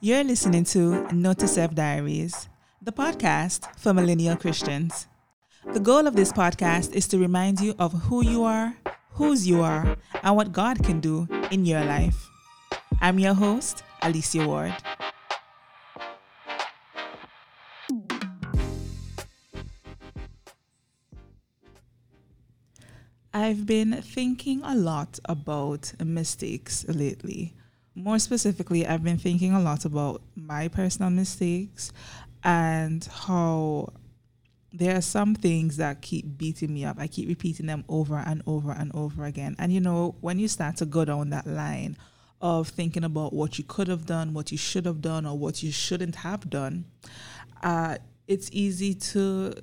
You're listening to Note to Self Diaries, the podcast for millennial Christians. The goal of this podcast is to remind you of who you are, whose you are, and what God can do in your life. I'm your host, Alicia Ward. I've been thinking a lot about mistakes lately. More specifically, I've been thinking a lot about my personal mistakes and how there are some things that keep beating me up. I keep repeating them over and over and over again. And you know, when you start to go down that line of thinking about what you could have done, what you should have done, or what you shouldn't have done, uh, it's easy to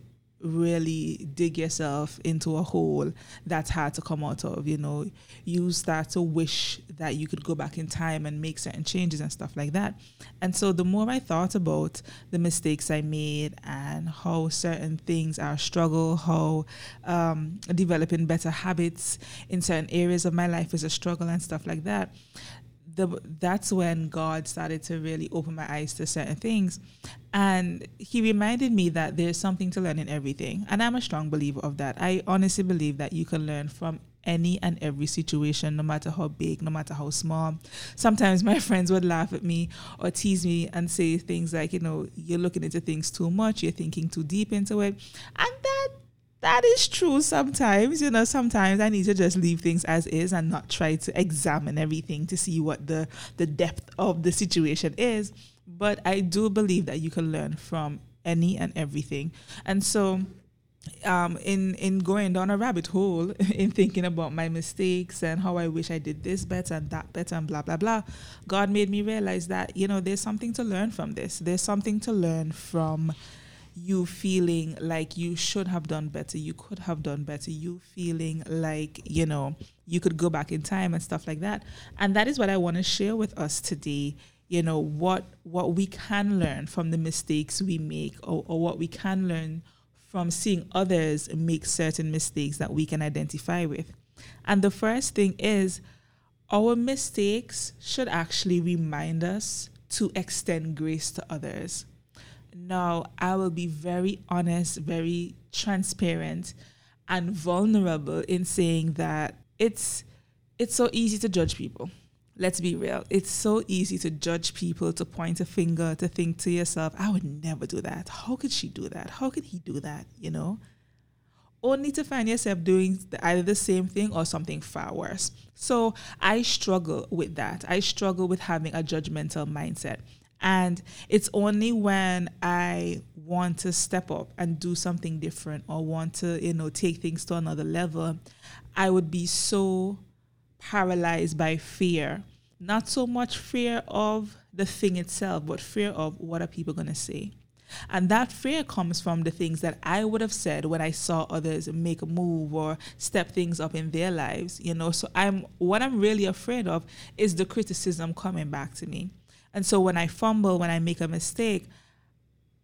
really dig yourself into a hole that's hard to come out of. You know, you start to wish that you could go back in time and make certain changes and stuff like that. And so the more I thought about the mistakes I made and how certain things are a struggle, how um, developing better habits in certain areas of my life is a struggle and stuff like that, the, that's when God started to really open my eyes to certain things. And He reminded me that there's something to learn in everything. And I'm a strong believer of that. I honestly believe that you can learn from any and every situation, no matter how big, no matter how small. Sometimes my friends would laugh at me or tease me and say things like, you know, you're looking into things too much, you're thinking too deep into it. And that that is true sometimes. You know, sometimes I need to just leave things as is and not try to examine everything to see what the, the depth of the situation is. But I do believe that you can learn from any and everything. And so um, in in going down a rabbit hole in thinking about my mistakes and how I wish I did this better and that better and blah blah blah, God made me realize that you know there's something to learn from this. There's something to learn from you feeling like you should have done better, you could have done better, you feeling like, you know, you could go back in time and stuff like that. And that is what I want to share with us today. You know, what what we can learn from the mistakes we make or, or what we can learn from seeing others make certain mistakes that we can identify with. And the first thing is our mistakes should actually remind us to extend grace to others. Now, I will be very honest, very transparent, and vulnerable in saying that it's it's so easy to judge people. Let's be real. It's so easy to judge people, to point a finger, to think to yourself, I would never do that. How could she do that? How could he do that? You know? Only to find yourself doing either the same thing or something far worse. So I struggle with that. I struggle with having a judgmental mindset. And it's only when I want to step up and do something different or want to, you know, take things to another level, I would be so paralyzed by fear. Not so much fear of the thing itself, but fear of what are people going to say. And that fear comes from the things that I would have said when I saw others make a move or step things up in their lives, you know. So I'm what I'm really afraid of is the criticism coming back to me. And so when I fumble, when I make a mistake,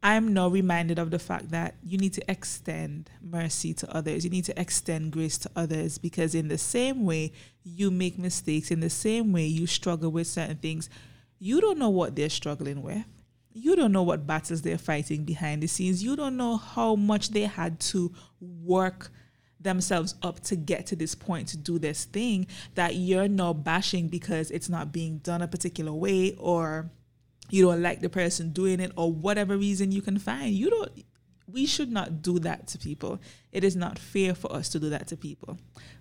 I'm now reminded of the fact that you need to extend mercy to others. You need to extend grace to others because, in the same way you make mistakes, in the same way you struggle with certain things, you don't know what they're struggling with. You don't know what battles they're fighting behind the scenes. You don't know how much they had to work themselves up to get to this point to do this thing that you're not bashing because it's not being done a particular way or you don't like the person doing it or whatever reason you can find. You don't we should not do that to people. It is not fair for us to do that to people.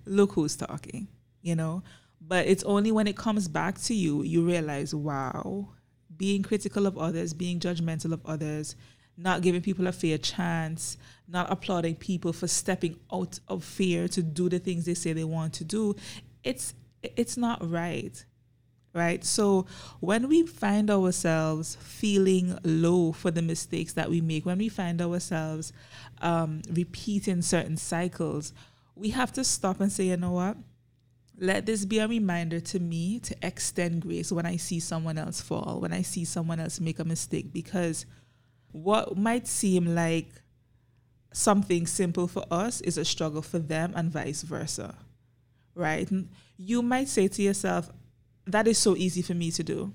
Look who's talking, you know? But it's only when it comes back to you you realize, wow, being critical of others, being judgmental of others, not giving people a fair chance, not applauding people for stepping out of fear to do the things they say they want to do, it's it's not right. Right? So when we find ourselves feeling low for the mistakes that we make, when we find ourselves um, repeating certain cycles, we have to stop and say, you know what? Let this be a reminder to me to extend grace when I see someone else fall, when I see someone else make a mistake, because what might seem like something simple for us is a struggle for them and vice versa. Right? You might say to yourself, that is so easy for me to do.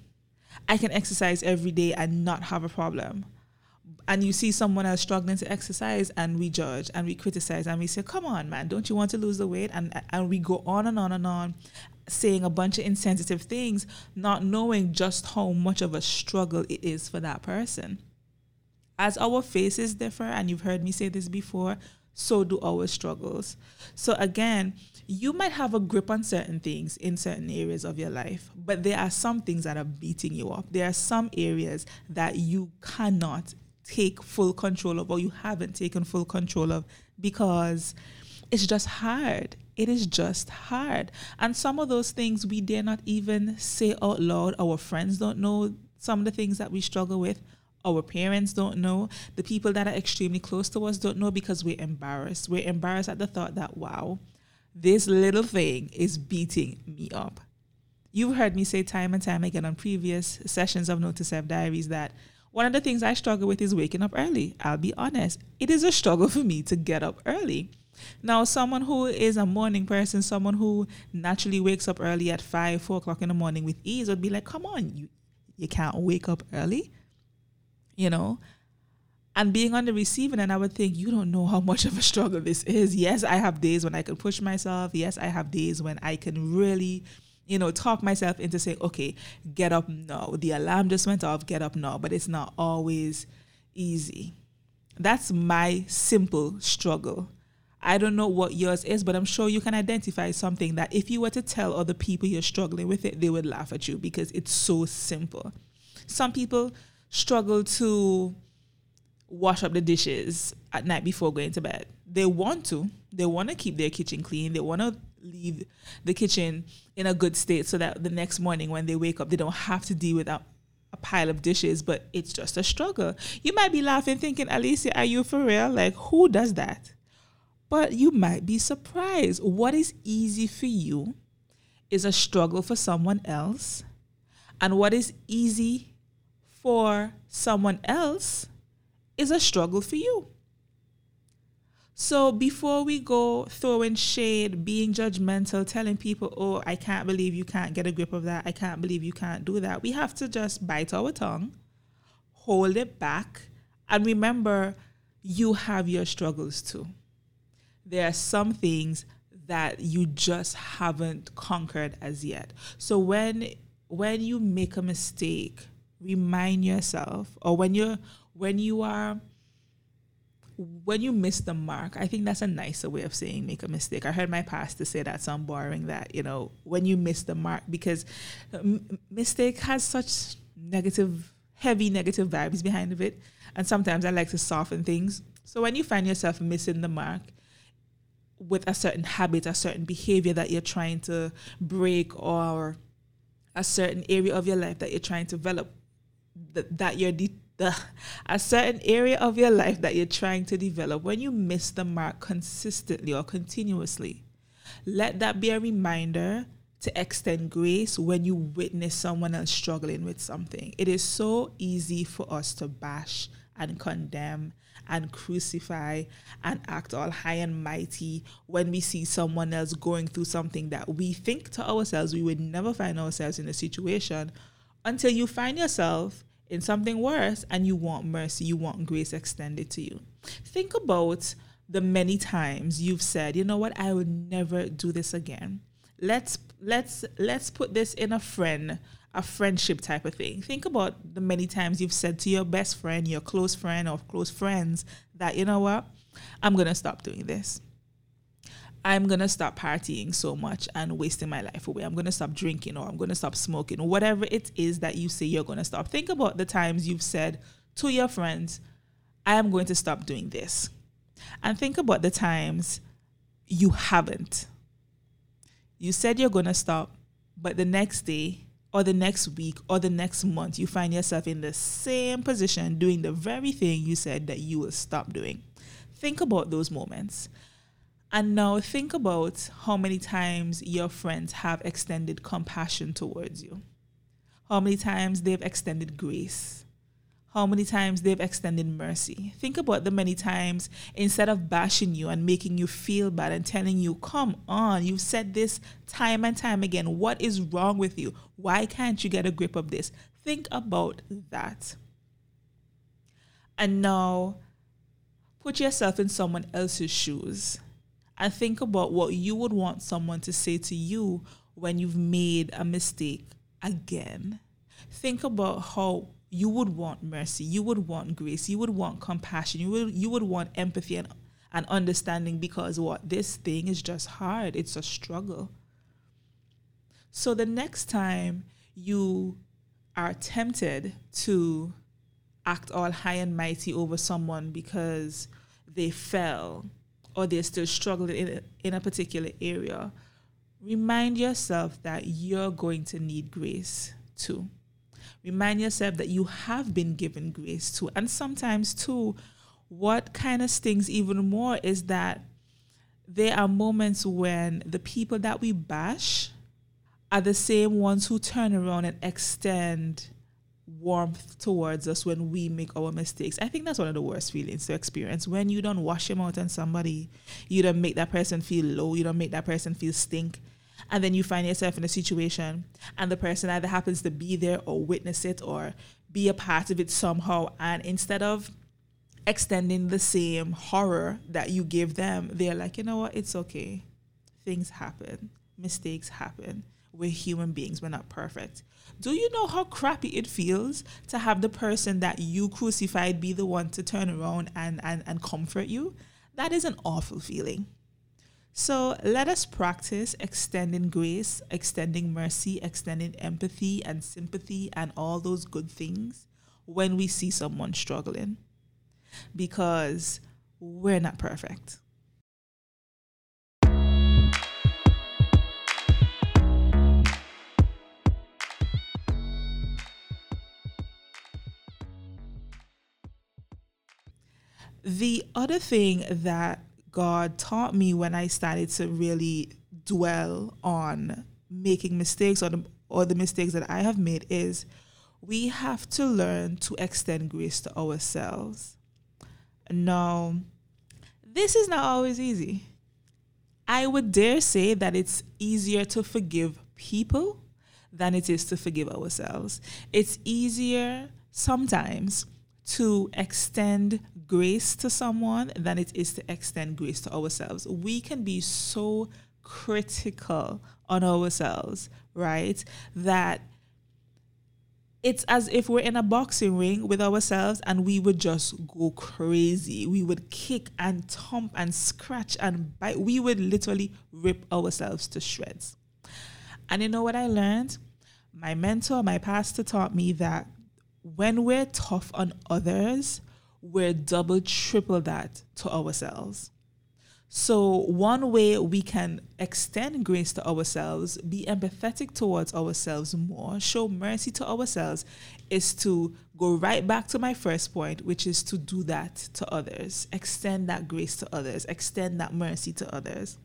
I can exercise every day and not have a problem. And you see someone else struggling to exercise, and we judge and we criticize and we say, Come on, man, don't you want to lose the weight? And, and we go on and on and on, saying a bunch of insensitive things, not knowing just how much of a struggle it is for that person. As our faces differ, and you've heard me say this before, so do our struggles. So, again, you might have a grip on certain things in certain areas of your life, but there are some things that are beating you up. There are some areas that you cannot take full control of or you haven't taken full control of because it's just hard. It is just hard. And some of those things we dare not even say out loud. Our friends don't know some of the things that we struggle with. Our parents don't know. The people that are extremely close to us don't know because we're embarrassed. We're embarrassed at the thought that, wow, this little thing is beating me up. You've heard me say time and time again on previous sessions of Note to Self Diaries that one of the things I struggle with is waking up early. I'll be honest. It is a struggle for me to get up early. Now, someone who is a morning person, someone who naturally wakes up early at five, four o'clock in the morning with ease would be like, come on, you you can't wake up early. You know? and being on the receiving end, I would think you don't know how much of a struggle this is. Yes, I have days when I can push myself. Yes, I have days when I can really, you know, talk myself into saying, okay, get up now. The alarm just went off, get up now. But it's not always easy. That's my simple struggle. I don't know what yours is, but I'm sure you can identify something that if you were to tell other people you're struggling with it, they would laugh at you because it's so simple. Some people struggle to wash up the dishes at night before going to bed. They want to. They want to keep their kitchen clean. They want to leave the kitchen in a good state so that the next morning when they wake up, they don't have to deal with a, a pile of dishes, but it's just a struggle. You might be laughing, thinking, Alicia, are you for real? Like, who does that? But you might be surprised. What is easy for you is a struggle for someone else. And what is easy for someone else is a struggle for you. So before we go throwing shade, being judgmental, telling people, oh, I can't believe you can't get a grip of that, I can't believe you can't do that, we have to just bite our tongue, hold it back, and remember you have your struggles too. There are some things that you just haven't conquered as yet. So when when you make a mistake, remind yourself or when you're when you are when you miss the mark, I think that's a nicer way of saying make a mistake. I heard my pastor say that, so I'm borrowing that. You know, when you miss the mark, because m- mistake has such negative, heavy negative vibes behind of it, and sometimes I like to soften things. So when you find yourself missing the mark with a certain habit, a certain behavior that you're trying to break, or a certain area of your life that you're trying to develop, that, that you're de- the a certain area of your life that you're trying to develop when you miss the mark consistently or continuously let that be a reminder to extend grace when you witness someone else struggling with something. It is so easy for us to bash and condemn and crucify and act all high and mighty when we see someone else going through something that we think to ourselves we would never find ourselves in a situation until you find yourself in something worse and you want mercy, you want grace extended to you. Think about the many times you've said, you know what, I would never do this again. Let's let's let's put this in a friend, a friendship type of thing. Think about the many times you've said to your best friend, your close friend or close friends that, you know what, I'm gonna stop doing this. I'm going to stop partying so much and wasting my life away. I'm going to stop drinking or I'm going to stop smoking or whatever it is that you say you're going to stop. Think about the times you've said to your friends, I am going to stop doing this. And think about the times you haven't. You said you're going to stop, but the next day or the next week or the next month, you find yourself in the same position doing the very thing you said that you will stop doing. Think about those moments. And now think about how many times your friends have extended compassion towards you. How many times they've extended grace. how many times they've extended mercy. Think about the many times instead of bashing you and making you feel bad and telling you, come on, you've said this time and time again. What is wrong with you? Why can't you get a grip of this? Think about that. And now put yourself in someone else's shoes and think about what you would want someone to say to you when you've made a mistake again. Think about how you would want mercy, you would want grace, you would want compassion, you would you would want empathy and, and understanding because what this thing is just hard. It's a struggle. So the next time you are tempted to act all high and mighty over someone because they fell or they're still struggling in a, in a particular area, remind yourself that you're going to need grace too. Remind yourself that you have been given grace too. And sometimes, too, what kind of stings even more is that there are moments when the people that we bash are the same ones who turn around and extend warmth towards us when we make our mistakes. I think that's one of the worst feelings to experience. When you don't wash your mouth on somebody, you don't make that person feel low, you don't make that person feel stink and then you find yourself in a situation and the person either happens to be there or witness it or be a part of it somehow and instead of extending the same horror that you give them they're like you know what? It's okay. Things happen. Mistakes happen. We're human beings. We're not perfect do you know how crappy it feels to have the person that you crucified be the one to turn around and, and, and comfort you? That is an awful feeling. So let us practice extending grace, extending mercy, extending empathy and sympathy and all those good things when we see someone struggling. Because we're not perfect. The other thing that God taught me when I started to really dwell on making mistakes or the, or the mistakes that I have made is we have to learn to extend grace to ourselves. Now, this is not always easy. I would dare say that it's easier to forgive people than it is to forgive ourselves. It's easier sometimes to extend grace to someone than it is to extend grace to ourselves. We can be so critical on ourselves, right? That it's as if we're in a boxing ring with ourselves and we would just go crazy. We would kick and thump and scratch and bite. We would literally rip ourselves to shreds. And you know what I learned? My mentor, my pastor taught me that when we're tough on others, we're double, triple that to ourselves. So, one way we can extend grace to ourselves, be empathetic towards ourselves more, show mercy to ourselves, is to go right back to my first point, which is to do that to others. Extend that grace to others, extend that mercy to others.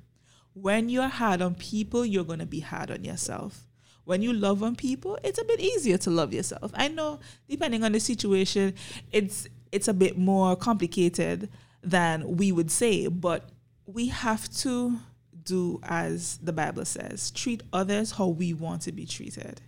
When you're hard on people, you're going to be hard on yourself when you love on people, it's a bit easier to love yourself. I know depending on the situation, it's it's a bit more complicated than we would say, but we have to do as the Bible says, treat others how we want to be treated.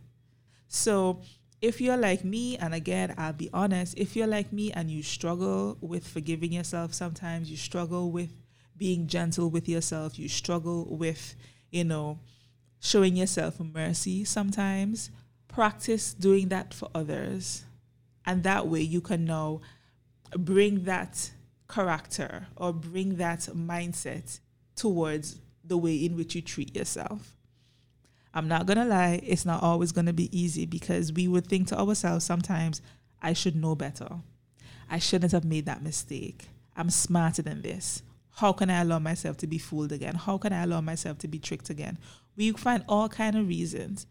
So, if you're like me, and again, I'll be honest, if you're like me and you struggle with forgiving yourself sometimes, you struggle with being gentle with yourself, you struggle with, you know, showing yourself mercy sometimes, practice doing that for others. And that way you can now bring that character or bring that mindset towards the way in which you treat yourself. I'm not going to lie, it's not always going to be easy because we would think to ourselves sometimes, I should know better. I shouldn't have made that mistake. I'm smarter than this. How can I allow myself to be fooled again? How can I allow myself to be tricked again? We find all kind of reasons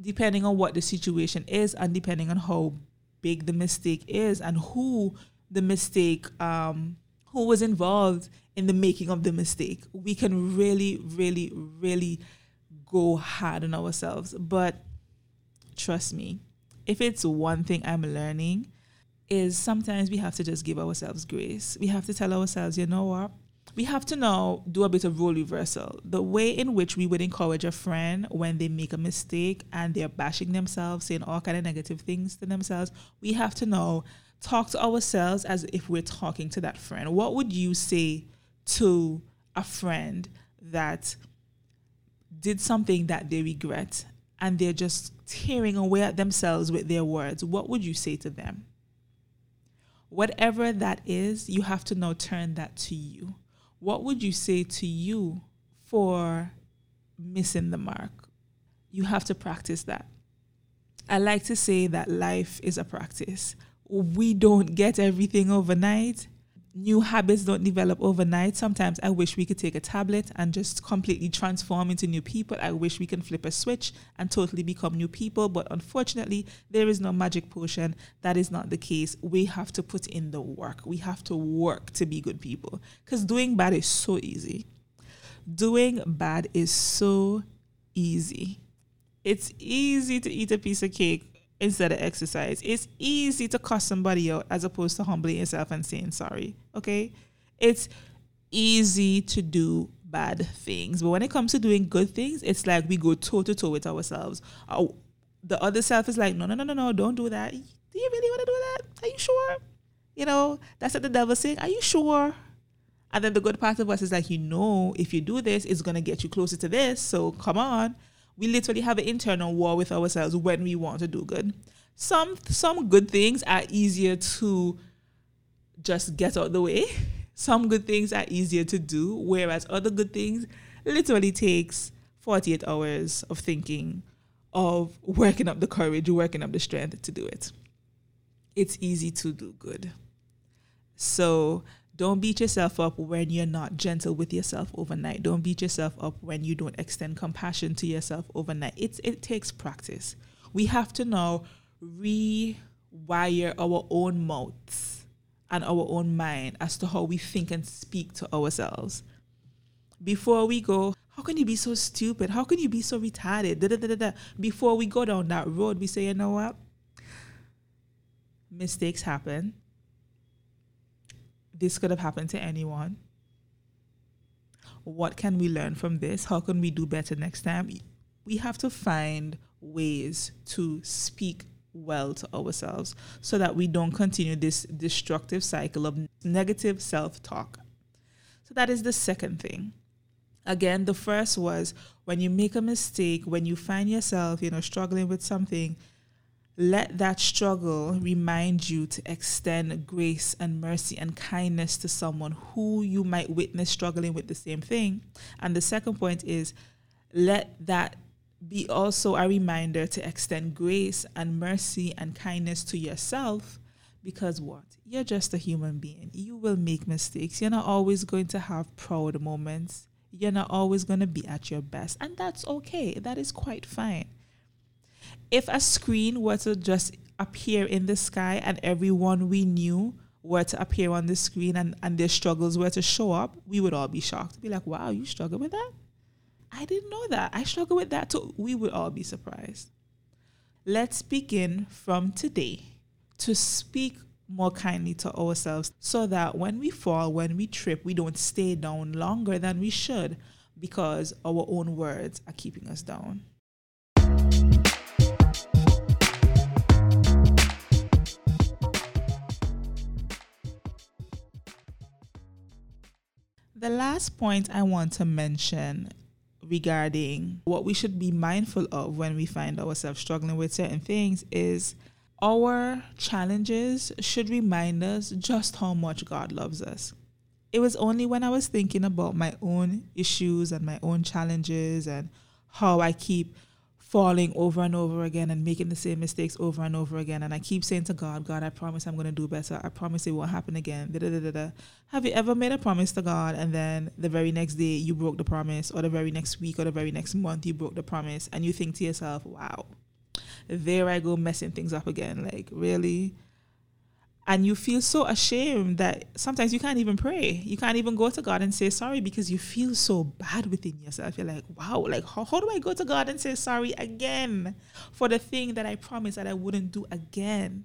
depending on what the situation is and depending on how big the mistake is and who the mistake um who was involved in the making of the mistake. We can really really really go hard on ourselves, but trust me, if it's one thing I'm learning is sometimes we have to just give ourselves grace. We have to tell ourselves, you know what? We have to now do a bit of role reversal. The way in which we would encourage a friend when they make a mistake and they're bashing themselves, saying all kind of negative things to themselves, we have to now talk to ourselves as if we're talking to that friend. What would you say to a friend that did something that they regret and they're just tearing away at themselves with their words? What would you say to them? Whatever that is, you have to now turn that to you. What would you say to you for missing the mark? You have to practice that. I like to say that life is a practice. We don't get everything overnight new habits don't develop overnight. Sometimes I wish we could take a tablet and just completely transform into new people. I wish we can flip a switch and totally become new people. But unfortunately, there is no magic potion. That is not the case. We have to put in the work. We have to work to be good people. Because doing bad is so easy. Doing bad is so easy. It's easy to eat a piece of cake instead of exercise. It's easy to cuss somebody out as opposed to humbling yourself and saying sorry. Okay? It's easy to do bad things. But when it comes to doing good things, it's like we go toe to toe with ourselves. Oh, the other self is like, no, no, no, no, no, don't do that. Do you really want to do that? Are you sure? You know, that's what the devil's saying. Are you sure? And then the good part of us is like, you know, if you do this, it's going to get you closer to this. So come on we literally have an internal war with ourselves when we want to do good. Some some good things are easier to just get out the way. Some good things are easier to do, whereas other good things literally takes 48 hours of thinking, of working up the courage, working up the strength to do it. It's easy to do good. So don't beat yourself up when you're not gentle with yourself overnight. Don't beat yourself up when you don't extend compassion to yourself overnight. It's it takes practice. We have to now rewire our own mouths and our own mind as to how we think and speak to ourselves. Before we go, how can you be so stupid? How can you be so retarded? Da, da, da, da, Before we go down that road, we say, you know what? Mistakes happen this could have happened to anyone. What can we learn from this? How can we do better next time? We have to find ways to speak well to ourselves so that we don't continue this destructive cycle of negative self talk. So, that is the second thing. Again, the first was when you make a mistake, when you find yourself, you know, struggling with something, let that struggle remind you to extend grace and mercy and kindness to someone who you might witness struggling with the same thing. And the second point is let that be also a reminder to extend grace and mercy and kindness to yourself because what? You're just a human being. You will make mistakes. You're not always going to have proud moments. You're not always going to be at your best. And that's okay. That is quite fine if a screen were to just appear in the sky and everyone we knew were to appear on the screen and, and their struggles were to show up, we would all be shocked. Be like, wow, you struggle with that? I didn't know that. I struggle with that too. We would all be surprised. Let's begin from today to speak more kindly to ourselves so that when we fall, when we trip, we don't stay down longer than we should because our own words are keeping us down. The last point I want to mention regarding what we should be mindful of when we find ourselves struggling with certain things is our challenges should remind us just how much God loves us. It was only when I was thinking about my own issues and my own challenges and how I keep falling over and over again and making the same mistakes over and over again. And I keep saying to God, God, I promise I'm going to do better. I promise it won't happen again. Da, da, da, Have you ever made a promise to God and then the very next day you broke the promise, or the very next week, or the very next month you broke the promise, and you think to yourself, wow, there I go messing things up again. Like, really? And you feel so ashamed that sometimes you can't even pray. You can't even go to God and say sorry because you feel so bad within yourself. You're like, wow, like how, how do I go to God and say sorry again for the thing that I promised that I wouldn't do again?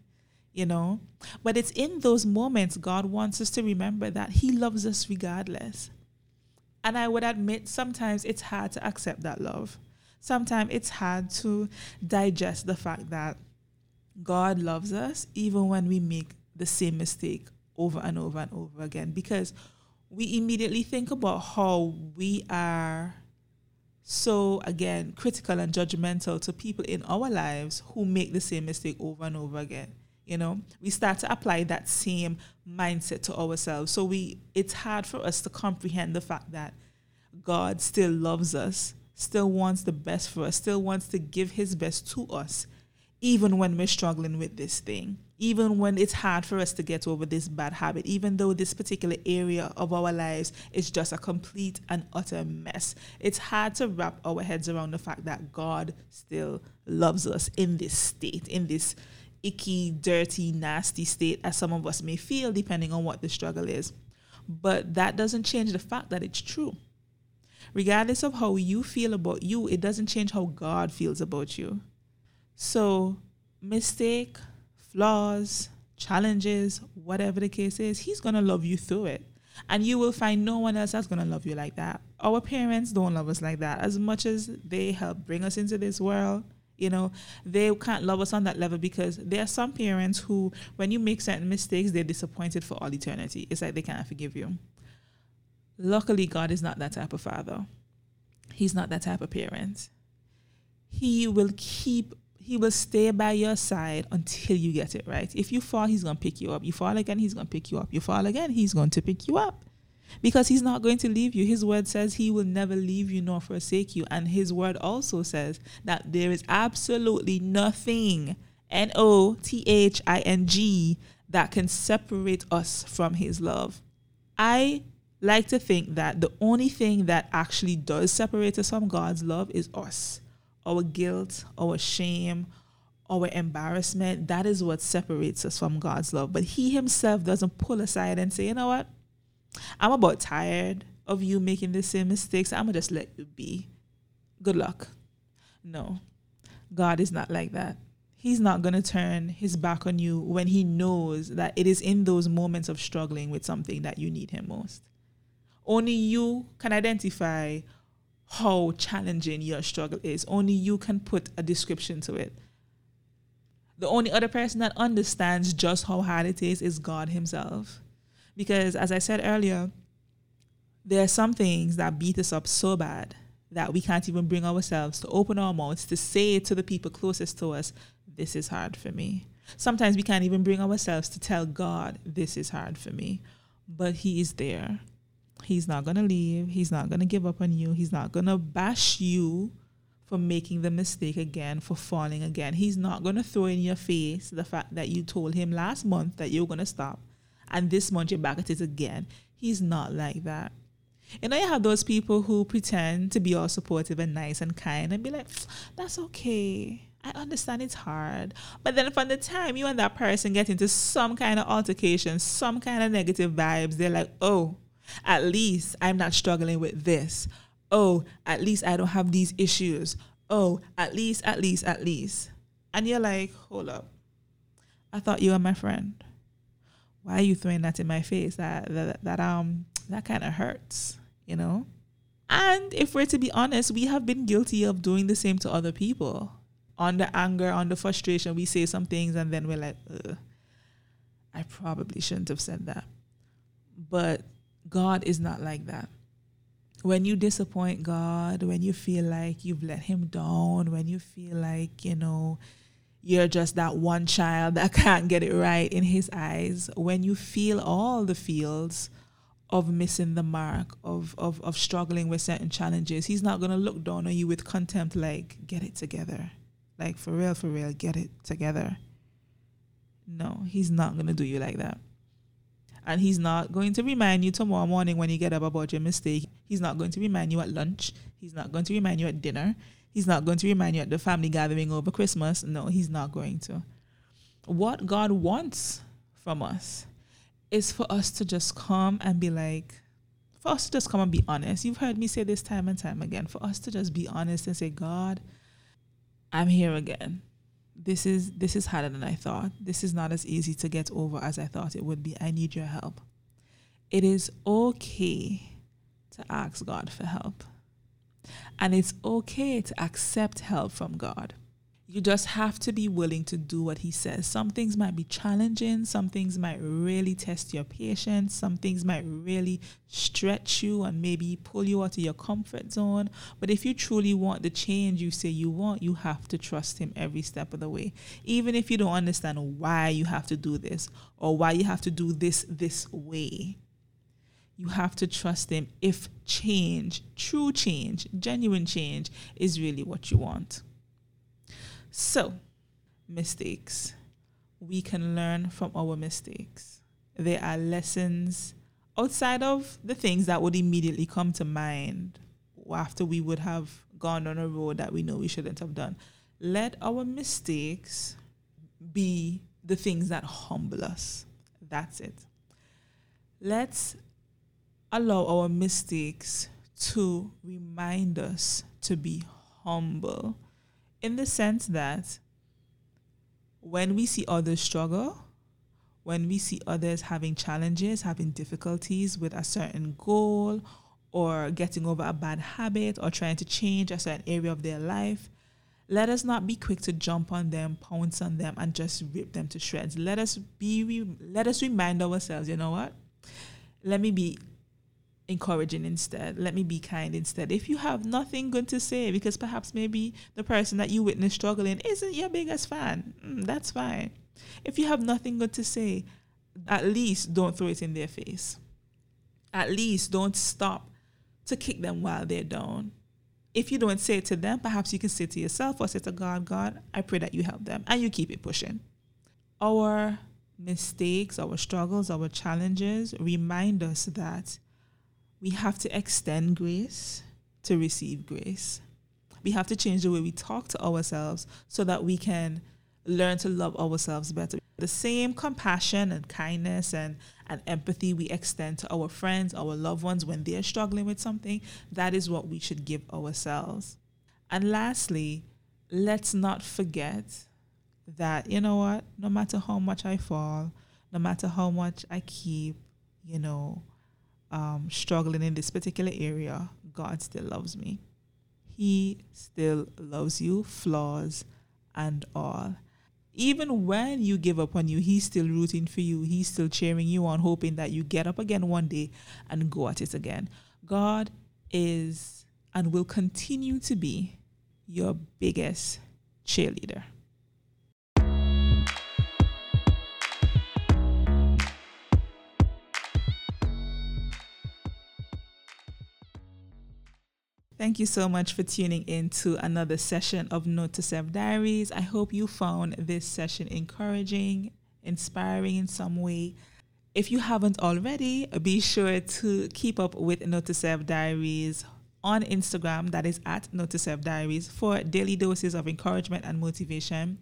you know? But it's in those moments God wants us to remember that He loves us regardless. And I would admit sometimes it's hard to accept that love. Sometimes it's hard to digest the fact that God loves us even when we make the same mistake over and over and over again. Because we immediately think about how we are so again critical and judgmental to people in our lives who make the same mistake over and over again you know? We start to apply that same mindset to ourselves. So we it's hard for us to comprehend the fact that god still loves us still wants the best for us still wants to give his best to us even when we're struggling with this thing even when it's hard for us to get over this bad habit, even though this particular area of our lives is just a complete and utter mess. It's hard to wrap our heads around the fact that God still loves us in this state, in this icky, dirty, nasty state, as some of us may feel, depending on what the struggle is. But that doesn't change the fact that it's true. Regardless of how you feel about you, it doesn't change how God feels about you. So, mistake, flaws, challenges, whatever the case is, He's going to love you through it. And you will find no one else that's going to love you like that. Our parents don't love us like that. As much as they help bring us into this world, you know, they can't love us on that level because there are some parents who, when you make certain mistakes, they're disappointed for all eternity. It's like they can't forgive you. Luckily, God is not that type of father. He's not that type of parent. He will keep he will stay by your side until you get it right. If you fall, he's going to pick you up. You fall again, he's going to pick you up. You fall again, he's going to pick you up. Because he's not going to leave you. His word says he will never leave you nor forsake you. And his word also says that there is absolutely nothing, N O T H I N G, that can separate us from his love. I like to think that the only thing that actually does separate us from God's love is us our guilt, our shame, our embarrassment, that is what separates us from God's love. But He Himself doesn't pull aside and say, you know what? I'm about tired of you making the same mistakes. I'm going to just let you be. Good luck. No, God is not like that. He's not going to turn his back on you when he knows that it is in those moments of struggling with something that you need him most. Only you can identify how challenging your struggle is. Only you can put a description to it. The only other person that understands just how hard it is is God Himself. Because as I said earlier, there are some things that beat us up so bad that we can't even bring ourselves to open our mouths to say to the people closest to us, This is hard for me. Sometimes we can't even bring ourselves to tell God, This is hard for me. But He is there He's not going to leave. He's not going to give up on you. He's not going to bash you for making the mistake again, for falling again. He's not going to throw in your face the fact that you told him last month that you were going to stop and this month you're back at it again. He's not like that. You know, you have those people who pretend to be all supportive and nice and kind and be like, that's okay. I understand it's hard. But then from the time you and that person get into some kind of altercation, some kind of negative vibes, they're like, oh, at least I'm not struggling with this. Oh, at least I don't have these issues. Oh, at least, at least, at least. And you're like, hold up. I thought you were my friend. Why are you throwing that in my face? That that, that um that kind of hurts, you know? And if we're to be honest, we have been guilty of doing the same to other people. On the anger, on the frustration, we say some things and then we're like, I probably shouldn't have said that. But God is not like that. When you disappoint God, when you feel like you've let Him down, when you feel like, you know, you're just that one child that can't get it right in His eyes, when you feel all the feels of missing the mark, of, of, of struggling with certain challenges, He's not to look down on you with contempt, like, get it together. Like, for real, for real, get it together. No, He's not to do you like that. And he's not going to remind you tomorrow morning when you get up about your mistake. He's not going to remind you at lunch. He's not going to remind you at dinner. He's not going to remind you at the family gathering over Christmas. No, he's not going to. What God wants from us is for us to just come and be like, for us to just come and be honest. You've heard me say this time and time again. For us to just be honest and say, God, I'm here again. This is this is harder than I thought. This is not as easy to get over as I thought it would be. I need your help. It is okay to ask God for help. And it's okay to accept help from God. You just have to be willing to do what He says. Some things might be challenging, some things might really test your patience, some things might really stretch you and maybe pull you out of your comfort zone. But if you truly want the change you say you want, you have to trust Him every step of the way. Even if you don't understand why you have to do this or why you have to do this this way you have to trust Him if change, true change, genuine change, is really what you want. So, mistakes. We can learn from our mistakes. There are lessons outside of the things that would immediately come to mind after we would have gone on a road that we know we shouldn't have done. Let our mistakes be the things that humble us. That's it. Let's allow our mistakes to remind us to be humble in the sense that when we see others struggle, when we see others having challenges, having difficulties with a certain goal, or getting over a bad habit, or trying to change a certain area of their life, let us not be quick to jump on them, pounce on them, and just rip them to shreds. Let us be. Let us remind ourselves. You know what? Let me be encouraging instead. Let me be kind instead. If you have nothing good to say, because perhaps maybe the person that you witness struggling isn't your biggest fan, mm, that's fine. If you have nothing good to say, at least don't throw it in their face. At least don't stop to kick them while they're down. If you don't say it to them, perhaps you can say to yourself or say to God, God, I pray that you help them and you keep it pushing. Our mistakes, our struggles, our challenges remind us that we have to extend grace to receive grace. We have to change the way we talk to ourselves so that we can learn to love ourselves better. The same compassion and kindness and, and empathy we extend to our friends, our loved ones when they're struggling with something, that is what we should give ourselves. And lastly, let's not forget that, you know what, no matter how much I fall, no matter how much I keep, you know, um, struggling in this particular area, God still loves me. He still loves you, flaws and all. Even when you give up on you, He's still rooting for you. He's still cheering you on, hoping that you get up again one day and go at it again. God is and will continue to be your biggest cheerleader. Thank you so much for tuning in to another session of Note to Self Diaries. I hope you found this session encouraging, inspiring in some way. If you haven't already, be sure to keep up with Note to Self Diaries on Instagram, that is at Note to Self Diaries, for daily doses of encouragement and motivation.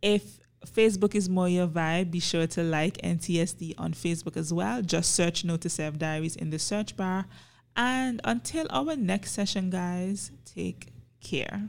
If Facebook is more your vibe, be sure to like NTSD on Facebook as well. Just search Note to Self Diaries in the search bar and until our next session, guys, take care.